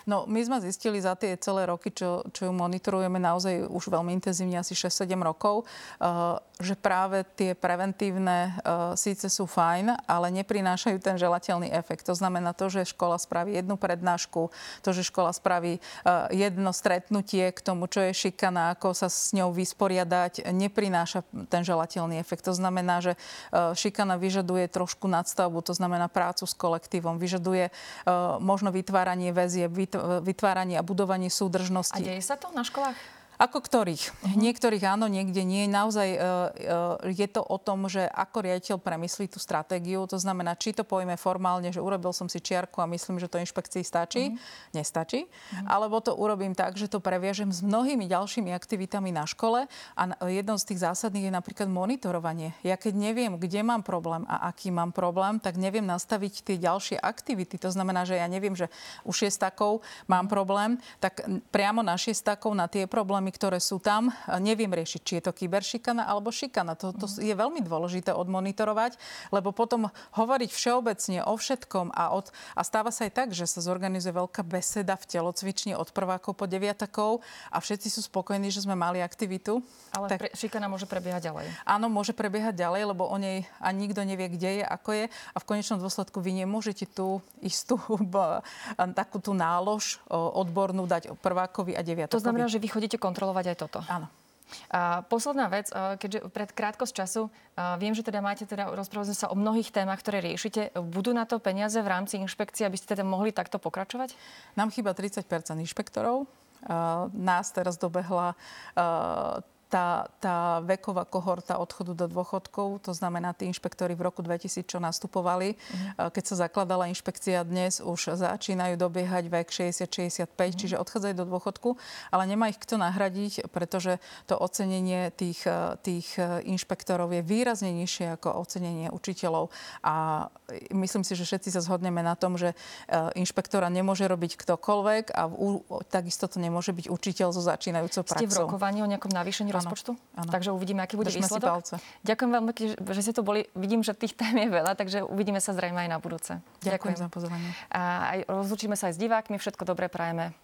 No, my sme zistili za tie celé roky, čo, čo ju monitorujeme naozaj už veľmi intenzívne, asi 6-7 rokov, uh, že práve tie preventívne uh, síce sú fajn, ale neprinášajú ten želateľný efekt. To znamená to, že škola spraví jednu prednášku, to, že škola spraví uh, jedno stretnutie k tomu, čo je šikana, ako sa s ňou vysporiadať, neprináša ten želateľný efekt. To znamená, že uh, šikana vyžaduje trošku nadstavbu, to znamená prácu s kolektívom, vyžaduje uh, možno vytváranie väzie, vytváranie a budovanie súdržnosti. A deje sa to na školách? Ako ktorých? Uh-huh. Niektorých áno, niekde nie. Naozaj uh, uh, je to o tom, že ako riaditeľ premyslí tú stratégiu. To znamená, či to pojme formálne, že urobil som si čiarku a myslím, že to inšpekcii stačí. Uh-huh. Nestačí. Uh-huh. Alebo to urobím tak, že to previažem s mnohými ďalšími aktivitami na škole. A jednou z tých zásadných je napríklad monitorovanie. Ja keď neviem, kde mám problém a aký mám problém, tak neviem nastaviť tie ďalšie aktivity. To znamená, že ja neviem, že u šiestakov mám problém, tak priamo na šiestakov na tie problémy problémy, ktoré sú tam, neviem riešiť, či je to kyberšikana alebo šikana. To, to je veľmi dôležité odmonitorovať, lebo potom hovoriť všeobecne o všetkom a, od, a stáva sa aj tak, že sa zorganizuje veľká beseda v telocvični od prvákov po deviatakov a všetci sú spokojní, že sme mali aktivitu. Ale tak, pre, šikana môže prebiehať ďalej. Áno, môže prebiehať ďalej, lebo o nej ani nikto nevie, kde je, ako je a v konečnom dôsledku vy nemôžete tú istú takú tú nálož odbornú dať prvákovi a deviatakovi. To znamená, že vy chodíte kontrolovať aj toto. Áno. A posledná vec, keďže pred krátkosť času viem, že teda máte teda, rozprávať sa o mnohých témach, ktoré riešite. Budú na to peniaze v rámci inšpekcie, aby ste teda mohli takto pokračovať? Nám chýba 30% inšpektorov. Nás teraz dobehla tá, tá veková kohorta odchodu do dôchodkov, to znamená tí inšpektori v roku 2000, čo nastupovali, mm. keď sa zakladala inšpekcia dnes, už začínajú dobiehať vek 60-65, mm. čiže odchádzajú do dôchodku, ale nemá ich kto nahradiť, pretože to ocenenie tých, e, tých e, inšpektorov je výrazne nižšie ako ocenenie učiteľov. A myslím si, že všetci sa zhodneme na tom, že inšpektora nemôže robiť ktokoľvek a v, takisto to nemôže byť učiteľ so začínajúcou praxou. Ste v rokovaní o nejakom navýšení rozpočtu. Áno. Takže uvidíme, aký bude Držme výsledok. Ďakujem veľmi, že ste tu boli. Vidím, že tých tém je veľa, takže uvidíme sa zrejme aj na budúce. Ďakujem, Ďakujem. za pozornie. A aj rozlučíme sa aj s divákmi. Všetko dobré prajeme.